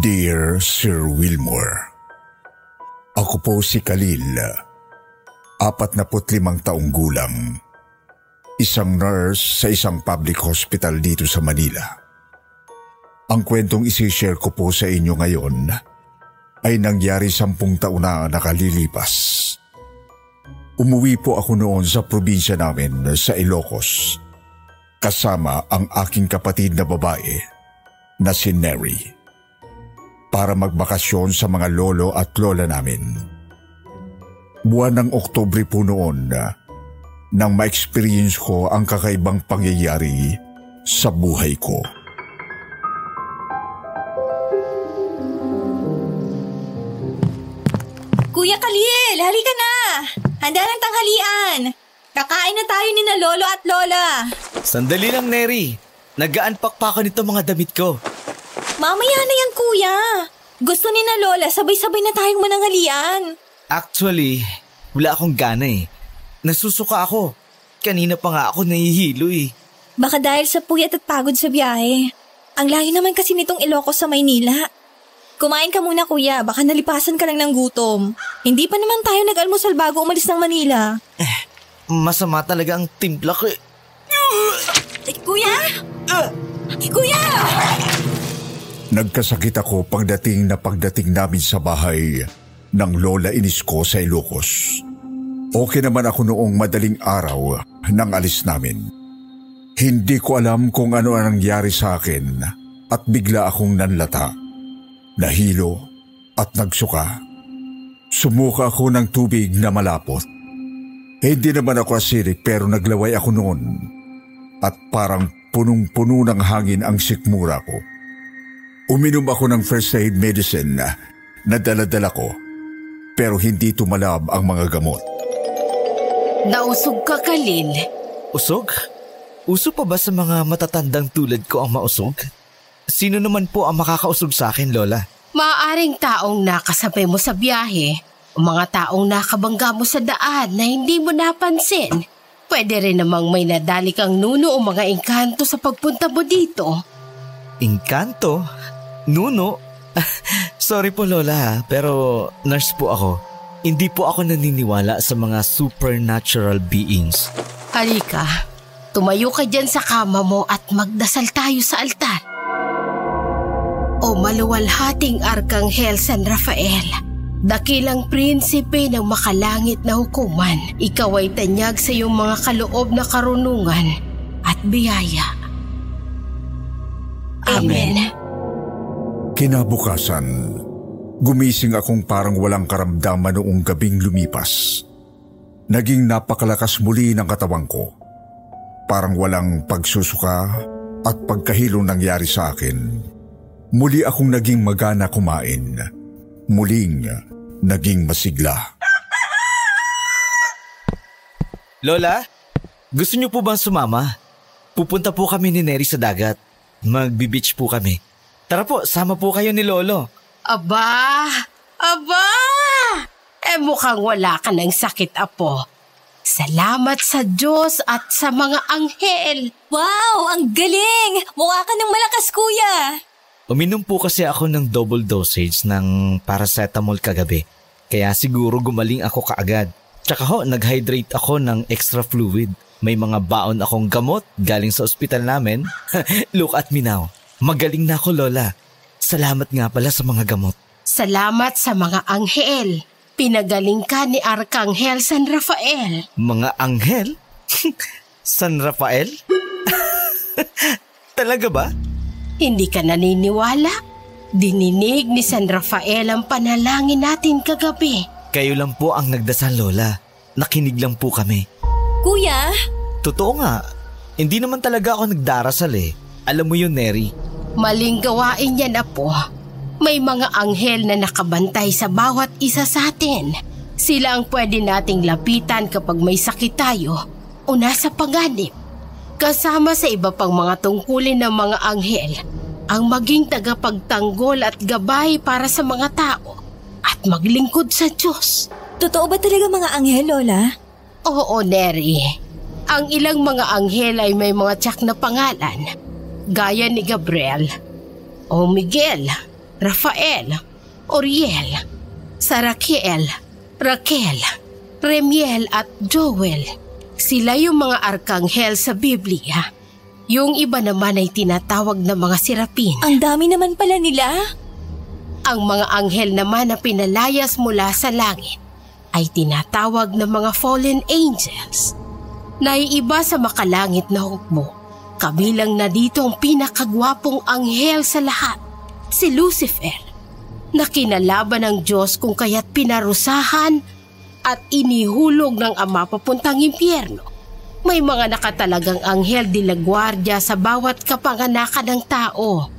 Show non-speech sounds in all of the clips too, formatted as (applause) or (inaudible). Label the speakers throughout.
Speaker 1: Dear Sir Wilmore, Ako po si Khalil, apat na limang taong gulang, isang nurse sa isang public hospital dito sa Manila. Ang kwentong isi-share ko po sa inyo ngayon ay nangyari sampung taon na nakalilipas. Umuwi po ako noon sa probinsya namin sa Ilocos kasama ang aking kapatid na babae na si Neri para magbakasyon sa mga lolo at lola namin. Buwan ng Oktobre po noon nang ma-experience ko ang kakaibang pangyayari sa buhay ko.
Speaker 2: Kuya Khalil, halika na! Handa ng tanghalian! Kakain na tayo ni na lolo at lola.
Speaker 3: Sandali lang, Neri. Nag-unpack pa ako nito mga damit ko.
Speaker 2: Mamaya na yan, kuya. Gusto ni na Lola, sabay-sabay na tayong mananghalian.
Speaker 3: Actually, wala akong gana eh. Nasusuka ako. Kanina pa nga ako nahihilo eh.
Speaker 2: Baka dahil sa puyat at pagod sa biyahe. Ang layo naman kasi nitong Ilocos sa Maynila. Kumain ka muna kuya, baka nalipasan ka lang ng gutom. Hindi pa naman tayo nag-almusal bago umalis ng Manila.
Speaker 3: Eh, masama talaga ang timpla ko eh.
Speaker 2: Ay, kuya! Uh, kuya!
Speaker 1: Nagkasakit ako pagdating na pagdating namin sa bahay ng Lola Inis ko sa Ilocos. Okay naman ako noong madaling araw nang alis namin. Hindi ko alam kung ano ang nangyari sa akin at bigla akong nanlata. Nahilo at nagsuka. Sumuka ako ng tubig na malapot. Hindi naman ako asirik pero naglaway ako noon at parang punong-puno ng hangin ang sikmura ko. Uminom ako ng first aid medicine na, na dala ko pero hindi tumalab ang mga gamot.
Speaker 4: Nausog ka, Kalil.
Speaker 3: Usog? Uso pa ba sa mga matatandang tulad ko ang mausog? Sino naman po ang makakausog sa akin, Lola?
Speaker 4: Maaring taong nakasabay mo sa biyahe o mga taong nakabangga mo sa daan na hindi mo napansin. Pwede rin namang may nadali kang nuno o mga engkanto sa pagpunta mo dito.
Speaker 3: Engkanto? Nuno? (laughs) Sorry po Lola pero nurse po ako. Hindi po ako naniniwala sa mga supernatural beings.
Speaker 4: Halika, tumayo ka dyan sa kama mo at magdasal tayo sa altar. O maluwalhating Arkanghel San Rafael, dakilang prinsipe ng makalangit na hukuman, ikaw ay tanyag sa iyong mga kaloob na karunungan at biyaya. Amen. Amen.
Speaker 1: Kinabukasan, gumising akong parang walang karamdaman noong gabing lumipas. Naging napakalakas muli ng katawan ko. Parang walang pagsusuka at pagkahilong nangyari sa akin. Muli akong naging magana kumain. Muling naging masigla.
Speaker 3: Lola, gusto niyo po bang sumama? Pupunta po kami ni Neri sa dagat. Magbi-beach po kami. Tara po, sama po kayo ni Lolo.
Speaker 4: Aba! Aba! Eh mukhang wala ka ng sakit, Apo. Salamat sa Diyos at sa mga anghel.
Speaker 2: Wow! Ang galing! Mukha ka ng malakas, kuya!
Speaker 3: Uminom po kasi ako ng double dosage ng paracetamol kagabi. Kaya siguro gumaling ako kaagad. Tsaka ho, nag-hydrate ako ng extra fluid. May mga baon akong gamot galing sa ospital namin. (laughs) Look at me now. Magaling na ako, Lola. Salamat nga pala sa mga gamot.
Speaker 4: Salamat sa mga anghel. Pinagaling ka ni Arkanghel San Rafael.
Speaker 3: Mga anghel? (laughs) San Rafael? (laughs) Talaga ba?
Speaker 4: Hindi ka naniniwala? Dininig ni San Rafael ang panalangin natin kagabi.
Speaker 3: Kayo lang po ang nagdasal, Lola. Nakinig lang po kami.
Speaker 2: Kuya?
Speaker 3: Totoo nga. Hindi naman talaga ako nagdarasal eh. Alam mo yun, Neri.
Speaker 4: Maling gawain yan, Apo. May mga anghel na nakabantay sa bawat isa sa atin. Sila ang pwede nating lapitan kapag may sakit tayo o nasa panganib. Kasama sa iba pang mga tungkulin ng mga anghel, ang maging tagapagtanggol at gabay para sa mga tao at maglingkod sa Diyos.
Speaker 2: Totoo ba talaga mga anghel, Lola?
Speaker 4: Oo, Neri. Ang ilang mga anghel ay may mga tsak na pangalan. Gaya ni Gabriel, o Miguel, Rafael, Oriel, Sarakiel, Raquel, Remiel at Joel. Sila yung mga arkanghel sa Biblia. Yung iba naman ay tinatawag na mga sirapin.
Speaker 2: Ang dami naman pala nila.
Speaker 4: Ang mga anghel naman na pinalayas mula sa langit ay tinatawag na mga fallen angels. Naiiba sa makalangit na hukbo. Kabilang na dito ang pinakagwapong anghel sa lahat, si Lucifer, na kinalaban ng Diyos kung kaya't pinarusahan at inihulog ng Ama papuntang impyerno. May mga nakatalagang anghel de la guardia sa bawat kapanganakan ng tao.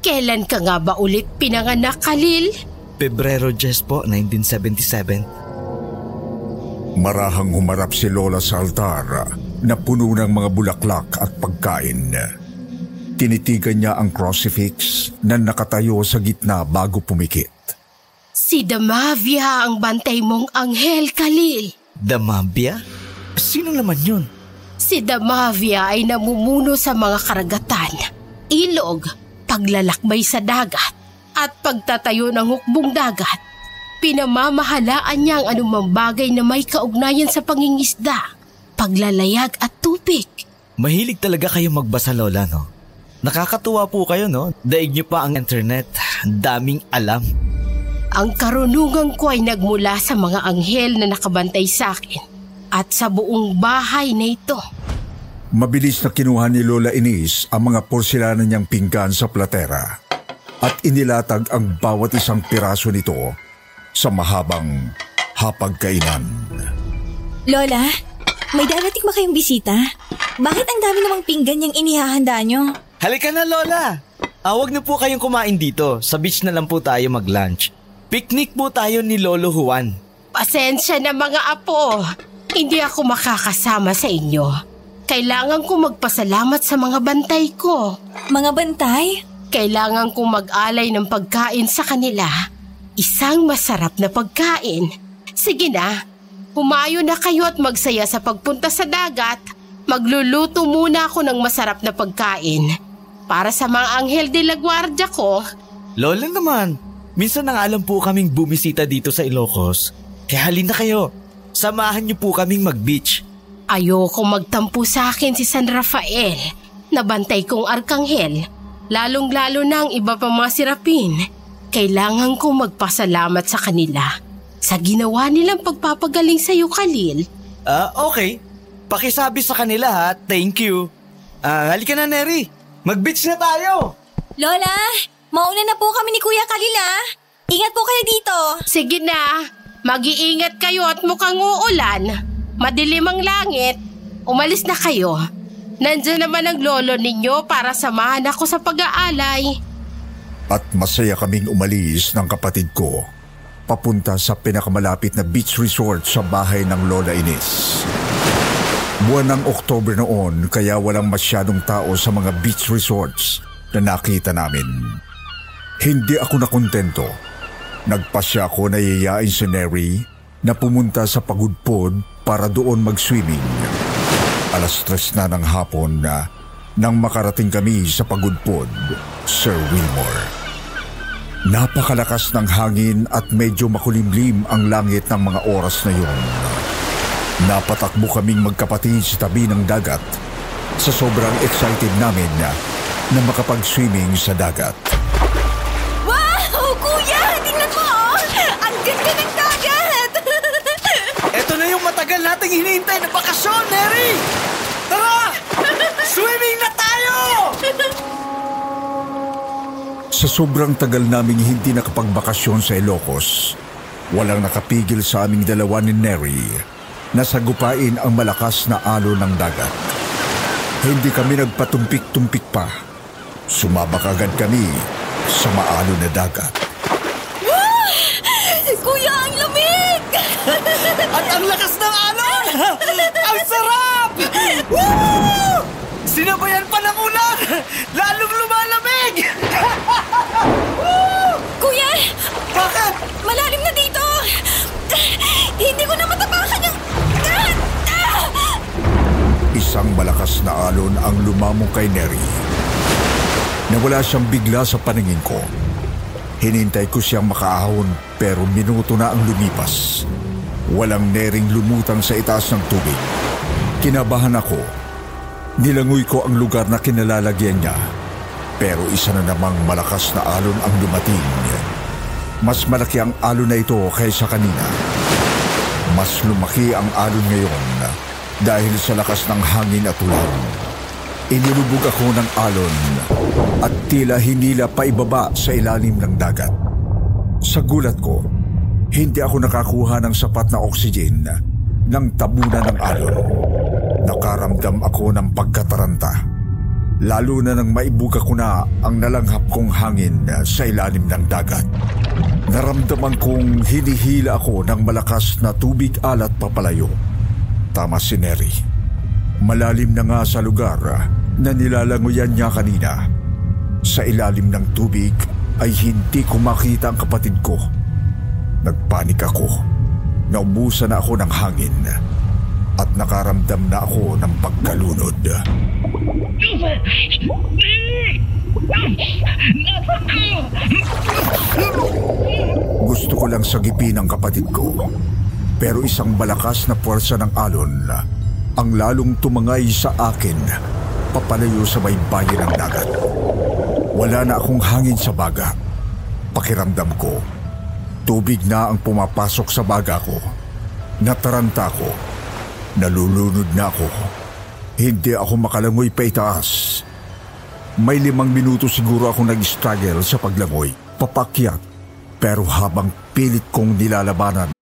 Speaker 4: Kailan ka nga ba ulit pinanganak, Khalil?
Speaker 3: Pebrero 10 po, 1977.
Speaker 1: Marahang humarap si Lola sa altar na puno ng mga bulaklak at pagkain. Tinitigan niya ang crucifix na nakatayo sa gitna bago pumikit.
Speaker 4: Si Damavia ang bantay mong anghel, Khalil.
Speaker 3: Damabia? Sino naman yun?
Speaker 4: Si Damavia ay namumuno sa mga karagatan, ilog, paglalakbay sa dagat, at pagtatayo ng hukbong dagat. Pinamamahalaan niya ang anumang bagay na may kaugnayan sa pangingisda, paglalayag at tubig.
Speaker 3: Mahilig talaga kayo magbasa, Lola, no? Nakakatuwa po kayo, no? Daig niyo pa ang internet. Daming alam.
Speaker 4: Ang karunungan ko ay nagmula sa mga anghel na nakabantay sa akin at sa buong bahay na ito.
Speaker 1: Mabilis na kinuha ni Lola Inis ang mga porselanan niyang pinggan sa platera at inilatag ang bawat isang piraso nito sa mahabang hapagkainan.
Speaker 2: Lola, may darating ba kayong bisita? Bakit ang dami namang pinggan yung inihahanda nyo?
Speaker 3: Halika na, Lola! Awag na po kayong kumain dito. Sa beach na lang po tayo mag-lunch. Picnic po tayo ni Lolo Juan.
Speaker 4: Pasensya na mga apo. Hindi ako makakasama sa inyo. Kailangan ko magpasalamat sa mga bantay ko.
Speaker 2: Mga bantay?
Speaker 4: Kailangan kong mag-alay ng pagkain sa kanila. Isang masarap na pagkain. Sige na, humayo na kayo at magsaya sa pagpunta sa dagat. Magluluto muna ako ng masarap na pagkain. Para sa mga anghel de la guardia ko,
Speaker 3: Lola naman, minsan nang alam po kaming bumisita dito sa Ilocos. Kaya halina kayo. Samahan niyo po kaming mag-beach.
Speaker 4: ayoko magtampo sa akin si San Rafael. Nabantay kong arkanghel. Lalong-lalo na ang iba pang mga sirapin. Kailangan kong magpasalamat sa kanila. Sa ginawa nilang pagpapagaling sa iyo, Khalil.
Speaker 3: Ah, okay. Pakisabi sa kanila ha. Thank you. Ah, halika na, Neri. Mag-beach na tayo.
Speaker 2: Lola, mauna na po kami ni Kuya Kalila. Ingat po kayo dito.
Speaker 4: Sige na, mag-iingat kayo at mukhang uulan. Madilim ang langit. Umalis na kayo. Nandiyan naman ang lolo ninyo para samahan ako sa pag-aalay.
Speaker 1: At masaya kaming umalis ng kapatid ko papunta sa pinakamalapit na beach resort sa bahay ng Lola Ines. Buwan ng Oktober noon kaya walang masyadong tao sa mga beach resorts na nakita namin. Hindi ako nakontento. Nagpasya ako na yayain si Neri na pumunta sa pagudpod para doon mag-swimming. Alas tres na ng hapon na nang makarating kami sa pagudpod, Sir Wilmore. Napakalakas ng hangin at medyo makulimlim ang langit ng mga oras na yun. Napatakbo kaming magkapatid sa tabi ng dagat sa sobrang excited namin na, na makapag-swimming sa dagat.
Speaker 2: Wow! Kuya! Tingnan mo! oh! Ang ganda ng dagat! (laughs)
Speaker 3: Ito na yung matagal nating hinihintay na bakasyon, Neri! Tara! (laughs) Swimming na tayo! (laughs)
Speaker 1: Sa sobrang tagal naming hindi nakapagbakasyon sa Ilocos, walang nakapigil sa aming dalawa ni Neri Nasagupain ang malakas na alon ng dagat. Hindi kami nagpatumpik-tumpik pa. Sumabak agad kami sa maalon na dagat. (gasps)
Speaker 2: Kuya, ang lamig!
Speaker 3: At ang lakas ng alon! (laughs) ang sarap! Woo! Sinabayan pa ng ulan! (laughs) Lalong lumalamig! (laughs)
Speaker 2: Kuya!
Speaker 3: Bakit?
Speaker 2: Malalim na dito! Hindi ko na matapakan yung...
Speaker 1: Isang malakas na alon ang lumamong kay Neri. Nawala siyang bigla sa paningin ko. Hinintay ko siyang makaahon pero minuto na ang lumipas. Walang nering lumutang sa itaas ng tubig. Kinabahan ako. Nilangoy ko ang lugar na kinalalagyan niya. Pero isa na namang malakas na alon ang dumating. Mas malaki ang alon na ito kaysa kanina. Mas lumaki ang alon ngayon dahil sa lakas ng hangin at ulan. Inilubog ako ng alon at tila hinila pa ibaba sa ilalim ng dagat. Sa gulat ko, hindi ako nakakuha ng sapat na oxygen ng tabunan ng alon. Nakaramdam ako ng pagkataranta. Lalo na nang maibuga ko na ang nalanghap kong hangin sa ilalim ng dagat. Naramdaman kong hinihila ako ng malakas na tubig alat papalayo. Tama si Neri. Malalim na nga sa lugar na nilalangoyan niya kanina. Sa ilalim ng tubig ay hindi ko makita ang kapatid ko. Nagpanik ako. Naubusan na ako ng hangin at nakaramdam na ako ng pagkalunod. Gusto ko lang sagipin ang kapatid ko. Pero isang malakas na puwersa ng alon ang lalong tumangay sa akin papalayo sa may bayan ng dagat. Wala na akong hangin sa baga. Pakiramdam ko, tubig na ang pumapasok sa baga ko. Nataranta ko. Nalulunod na ako. Hindi ako makalangoy pa itaas. May limang minuto siguro ako nag-struggle sa paglangoy, papakyat. Pero habang pilit kong nilalabanan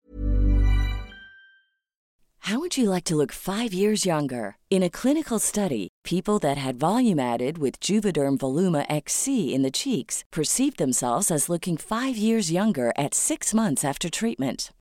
Speaker 5: How would you like to look five years younger? In a clinical study, people that had volume added with Juvederm Voluma XC in the cheeks perceived themselves as looking five years younger at six months after treatment.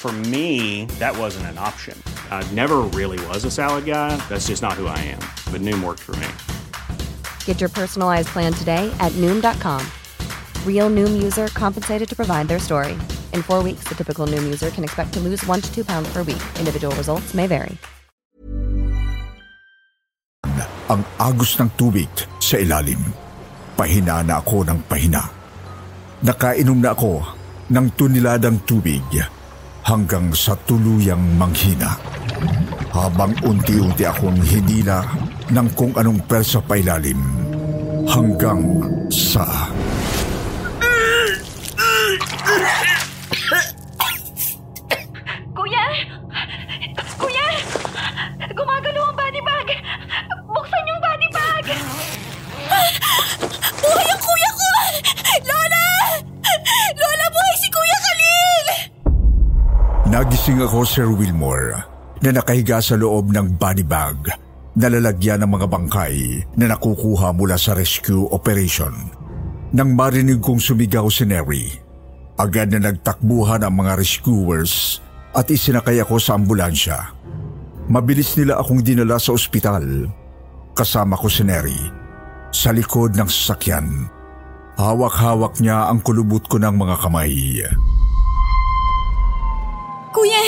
Speaker 6: For me, that wasn't an option. I never really was a salad guy. That's just not who I am. But Noom worked for me.
Speaker 7: Get your personalized plan today at Noom.com. Real Noom user compensated to provide their story. In four weeks, the typical Noom user can expect to lose one to two pounds per week. Individual results may vary.
Speaker 1: ang agos ng tubig sa ilalim. Pahina na ako ng pahina. Nakainom na ako ng tuniladang tubig hanggang sa tuluyang manghina. Habang unti-unti akong hinila ng kung anong persa pa ilalim hanggang sa... Nagising ako, Sir Wilmore, na nakahiga sa loob ng body bag na lalagyan ng mga bangkay na nakukuha mula sa rescue operation. Nang marinig kong sumigaw si Neri, agad na nagtakbuhan ang mga rescuers at isinakay ako sa ambulansya. Mabilis nila akong dinala sa ospital. Kasama ko si Neri sa likod ng sasakyan. Hawak-hawak niya ang kulubot ko ng mga kamay.
Speaker 2: Kuya,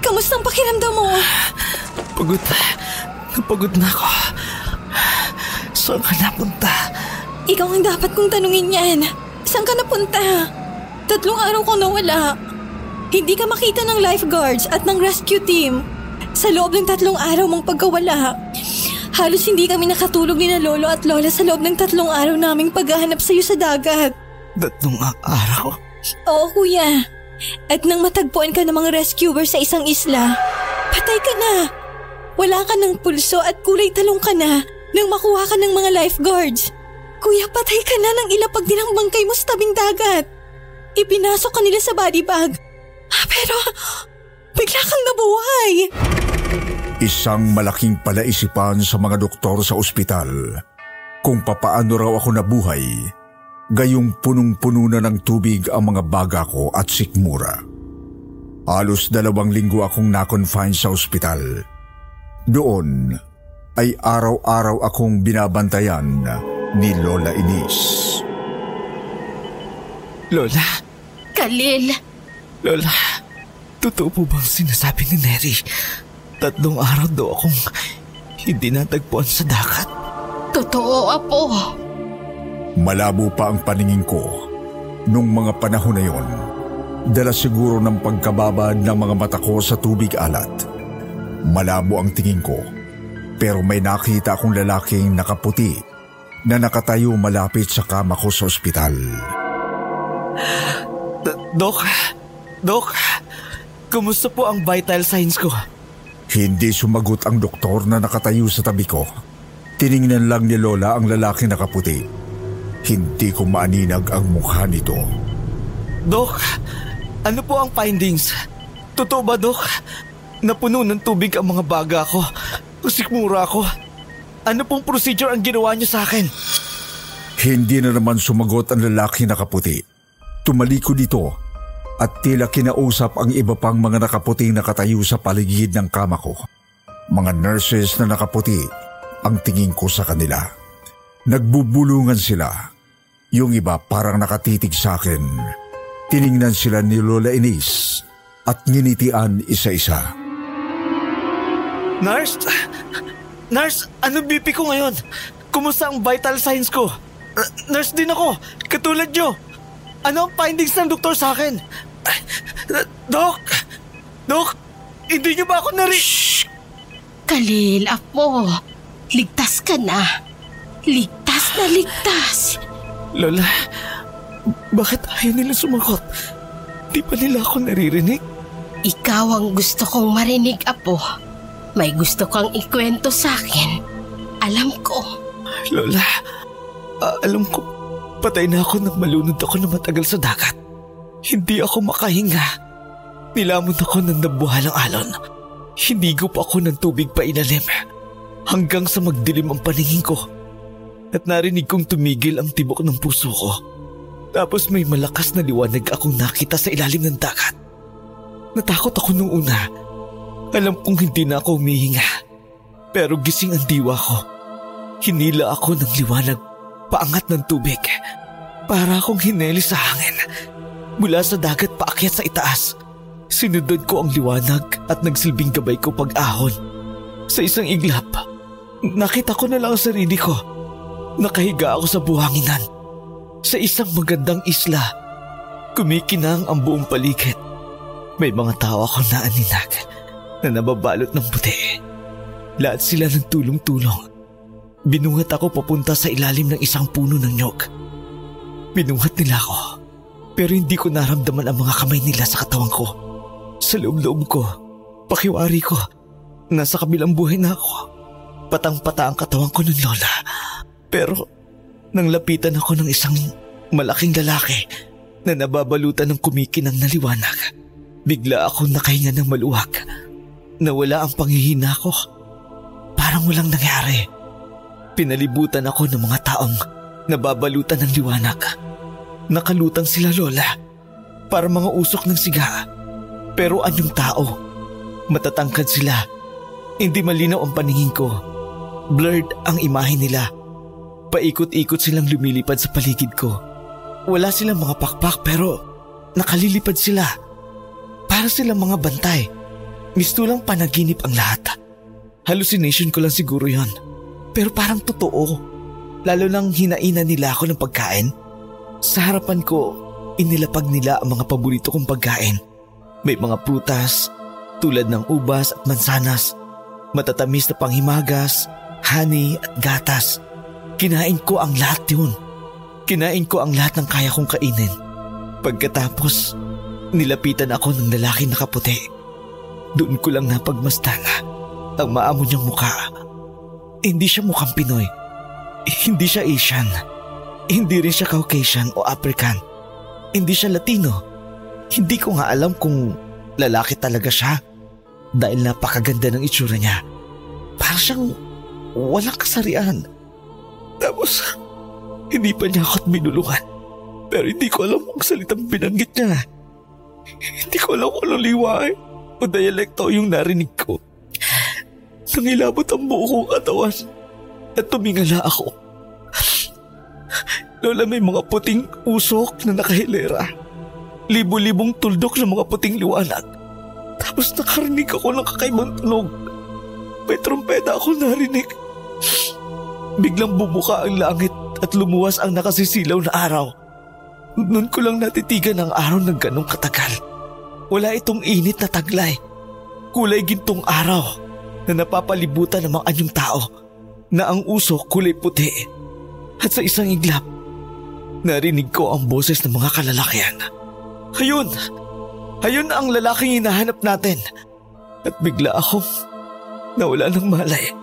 Speaker 2: kamusta ang pakiramdam mo?
Speaker 3: Pagod. Napagod na ako. Saan ka napunta?
Speaker 2: Ikaw ang dapat kong tanungin yan. Saan ka napunta? Tatlong araw ko nawala. Hindi ka makita ng lifeguards at ng rescue team. Sa loob ng tatlong araw mong pagkawala. Halos hindi kami nakatulog ni na lolo at lola sa loob ng tatlong araw naming paghahanap sa iyo sa dagat.
Speaker 3: Tatlong araw?
Speaker 2: Oo, kuya. At nang matagpuan ka ng mga rescuer sa isang isla, patay ka na. Wala ka ng pulso at kulay talong ka na nang makuha ka ng mga lifeguards. Kuya, patay ka na nang ilapag din ang bangkay mo sa tabing dagat. Ipinasok ka nila sa body bag. Ah, pero bigla kang nabuhay.
Speaker 1: Isang malaking palaisipan sa mga doktor sa ospital kung papaano raw ako nabuhay gayong punong-puno na ng tubig ang mga baga ko at sikmura. Halos dalawang linggo akong nakonfine sa ospital. Doon ay araw-araw akong binabantayan ni Lola Inis.
Speaker 3: Lola?
Speaker 4: Khalil,
Speaker 3: Lola, totoo po bang sinasabi ni Neri? Tatlong araw daw akong hindi natagpuan sa dagat.
Speaker 4: totoo apo.
Speaker 1: Malabo pa ang paningin ko nung mga panahon na yon. Dala siguro ng pagkababad ng mga mata ko sa tubig alat. Malabo ang tingin ko pero may nakita akong lalaking nakaputi na nakatayo malapit sa kama ko sa ospital.
Speaker 3: D- Dok, Dok, kumusta po ang vital signs ko?
Speaker 1: Hindi sumagot ang doktor na nakatayo sa tabi ko. Tiningnan lang ni Lola ang lalaki nakaputi. Hindi ko maaninag ang mukha nito.
Speaker 3: Dok, ano po ang findings? Totoo ba, Dok? Napuno ng tubig ang mga baga ko. Sikmura ko. Ano pong procedure ang ginawa niyo sa akin?
Speaker 1: Hindi na naman sumagot ang lalaki nakaputi. Tumaliko dito at tila kinausap ang iba pang mga nakaputing nakatayo sa paligid ng kama ko. Mga nurses na nakaputi ang tingin ko sa kanila. Nagbubulungan sila. Yung iba parang nakatitig sa akin. Tiningnan sila ni Lola Inis at nginitian isa-isa.
Speaker 3: Nurse? Nurse, ano BP ko ngayon? Kumusta ang vital signs ko? R- nurse din ako, katulad nyo. Ano ang findings ng doktor sa akin? Dok! Dok! Hindi nyo ba ako nari...
Speaker 4: Khalil, apo. Ligtas ka na. Ligtas na ligtas.
Speaker 3: Lola, bakit ayaw nila sumagot? Di ba nila ako naririnig?
Speaker 4: Ikaw ang gusto kong marinig, apo. May gusto kang ikwento sa akin. Alam ko.
Speaker 3: Lola, ah, alam ko, patay na ako nang malunod ako na matagal sa dagat. Hindi ako makahinga. Nilamon ako ng nabuhalang alon. Hinigo pa ako ng tubig pa ilalim. Hanggang sa magdilim ang paningin ko. At narinig kong tumigil ang tibok ng puso ko. Tapos may malakas na liwanag akong nakita sa ilalim ng dagat. Natakot ako nung una. Alam kong hindi na ako humihinga. Pero gising ang diwa ko. Hinila ako ng liwanag paangat ng tubig. Para akong hineli sa hangin. Mula sa dagat paakyat sa itaas. Sinundan ko ang liwanag at nagsilbing gabay ko pag-ahon. Sa isang iglap, nakita ko na lang ang sarili ko. Nakahiga ako sa buhanginan. Sa isang magandang isla. Kumikinang ang buong paligid. May mga tao ako na aninag na nababalot ng puti. Lahat sila ng tulong-tulong. Binungat ako papunta sa ilalim ng isang puno ng nyog. Binungat nila ako. Pero hindi ko naramdaman ang mga kamay nila sa katawan ko. Sa loob-loob ko, pakiwari ko, nasa kabilang buhay na ako. Patang-pata ang katawan ko ng lola. Pero nang lapitan ako ng isang malaking lalaki na nababalutan ng kumikinang naliwanag, bigla akong nakahinga ng maluwag. Nawala ang panghihina ko. Parang walang nangyari. Pinalibutan ako ng mga taong nababalutan ng liwanag. Nakalutang sila lola para mga usok ng siga. Pero anyong tao? Matatangkad sila Hindi malinaw ang paningin ko. Blurred ang imahe nila. Paikot-ikot silang lumilipad sa paligid ko. Wala silang mga pakpak pero nakalilipad sila. Para silang mga bantay. Mistulang panaginip ang lahat. Hallucination ko lang siguro yon. Pero parang totoo. Lalo nang hinainan nila ako ng pagkain. Sa harapan ko, inilapag nila ang mga paborito kong pagkain. May mga prutas, tulad ng ubas at mansanas, matatamis na panghimagas, honey at gatas. Kinain ko ang lahat yun. Kinain ko ang lahat ng kaya kong kainin. Pagkatapos, nilapitan ako ng lalaki na kaputi. Doon ko lang napagmasdan ang maamo niyang mukha. Hindi siya mukhang Pinoy. Hindi siya Asian. Hindi rin siya Caucasian o African. Hindi siya Latino. Hindi ko nga alam kung lalaki talaga siya dahil napakaganda ng itsura niya. Para siyang walang kasarian. Tapos, hindi pa niya ako't minulungan. Pero hindi ko alam kung salitang binanggit niya. Hindi ko alam kung ano liwae o dialekto yung narinig ko. Nangilabot ang buo kong katawan at tumingala ako. Lola may mga puting usok na nakahilera. Libo-libong tuldok ng mga puting liwanag. Tapos nakarinig ako ng kakaibang tunog. May trompeta ako narinig. Biglang bumuka ang langit at lumuwas ang nakasisilaw na araw. Noon ko lang natitigan ang araw ng ganong katagal. Wala itong init na taglay. Kulay gintong araw na napapalibutan ng mga anyong tao na ang usok kulay puti. At sa isang iglap, narinig ko ang boses ng mga kalalakyan. Ayun! Ayun ang lalaking hinahanap natin. At bigla akong nawala ng malay.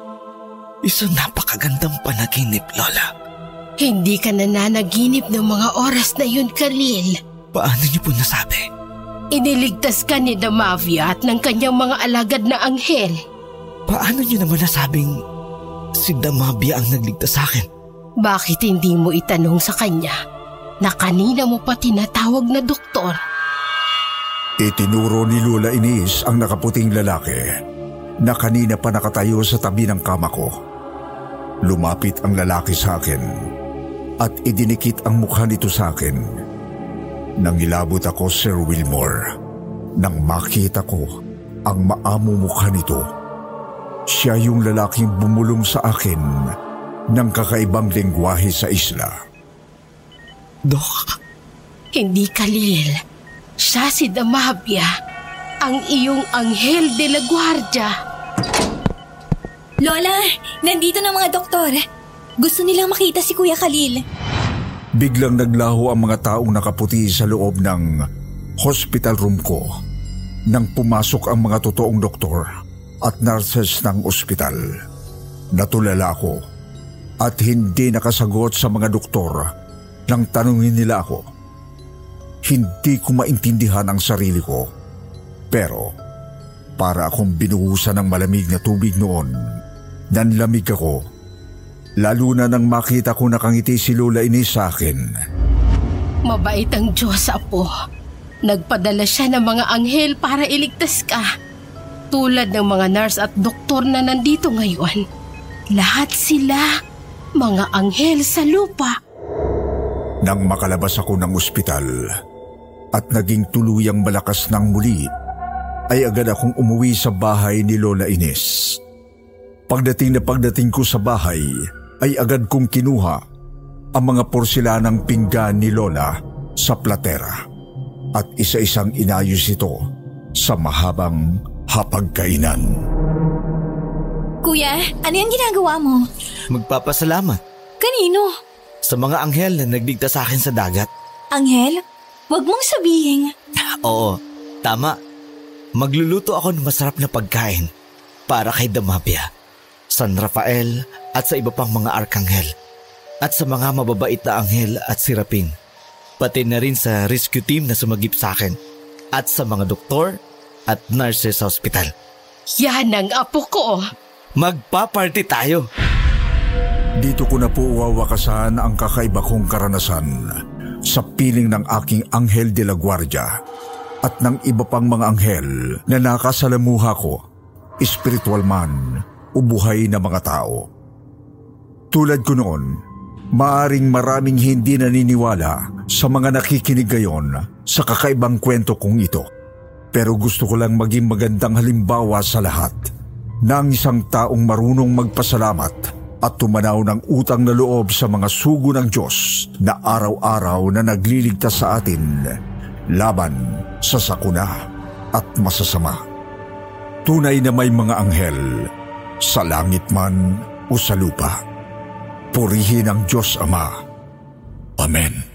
Speaker 3: Isang napakagandang panaginip, Lola.
Speaker 4: Hindi ka nananaginip ng mga oras na yun, Khalil.
Speaker 3: Paano niyo po nasabi?
Speaker 4: Iniligtas ka ni Damavia at ng kanyang mga alagad na anghel.
Speaker 3: Paano niyo naman nasabing si Damavia ang nagligtas sa akin?
Speaker 4: Bakit hindi mo itanong sa kanya na kanina mo pa tinatawag na doktor?
Speaker 1: Itinuro ni Lula Inis ang nakaputing lalaki na kanina pa nakatayo sa tabi ng kama ko. Lumapit ang lalaki sa akin at idinikit ang mukha nito sa akin. Nang ilabot ako, Sir Wilmore, nang makita ko ang maamo mukha nito. Siya yung lalaking bumulong sa akin ng kakaibang lengguwahe sa isla.
Speaker 3: Dok,
Speaker 4: Hindi, Khalil. Siya si Damavia, ang iyong anghel de la guardia.
Speaker 2: Lola, nandito na mga doktor. Gusto nilang makita si Kuya Khalil.
Speaker 1: Biglang naglaho ang mga taong nakaputi sa loob ng hospital room ko nang pumasok ang mga totoong doktor at nurses ng ospital. Natulala ako at hindi nakasagot sa mga doktor nang tanungin nila ako. Hindi ko maintindihan ang sarili ko. Pero para akong binuhusan ng malamig na tubig noon, nanlamig ako. Lalo na nang makita ko nakangiti si Lola Ines sa akin.
Speaker 4: Mabait ang Diyos, Apo. Nagpadala siya ng mga anghel para iligtas ka. Tulad ng mga nurse at doktor na nandito ngayon. Lahat sila, mga anghel sa lupa.
Speaker 1: Nang makalabas ako ng ospital at naging tuluyang malakas ng muli, ay agad akong umuwi sa bahay ni Lola Ines. Pagdating na pagdating ko sa bahay, ay agad kong kinuha ang mga porselanang pinggan ni Lola sa platera at isa-isang inayos ito sa mahabang hapagkainan.
Speaker 2: Kuya, ano yung ginagawa mo?
Speaker 3: magpapasalamat
Speaker 2: Kanino?
Speaker 3: sa mga anghel na nagligtas sa akin sa dagat.
Speaker 2: Anghel? Huwag mong sabihin.
Speaker 3: Oo, tama. Magluluto ako ng masarap na pagkain para kay Damabia, San Rafael at sa iba pang mga arkanghel at sa mga mababait na anghel at sirapin. Pati na rin sa rescue team na sumagip sa akin at sa mga doktor at nurses sa ospital.
Speaker 4: Yan ang apo ko.
Speaker 3: Magpa-party tayo!
Speaker 1: Dito ko na po wawakasan ang kakaiba kong karanasan sa piling ng aking anghel de la guardia at ng iba pang mga anghel na nakasalamuha ko espiritual man o buhay na mga tao. Tulad ko noon, maaring maraming hindi naniniwala sa mga nakikinig ngayon sa kakaibang kwento kong ito. Pero gusto ko lang maging magandang halimbawa sa lahat ng isang taong marunong magpasalamat at tumanaw ng utang na loob sa mga sugo ng Diyos na araw-araw na nagliligtas sa atin laban sa sakuna at masasama. Tunay na may mga anghel sa langit man o sa lupa. Purihin ang Diyos Ama. Amen.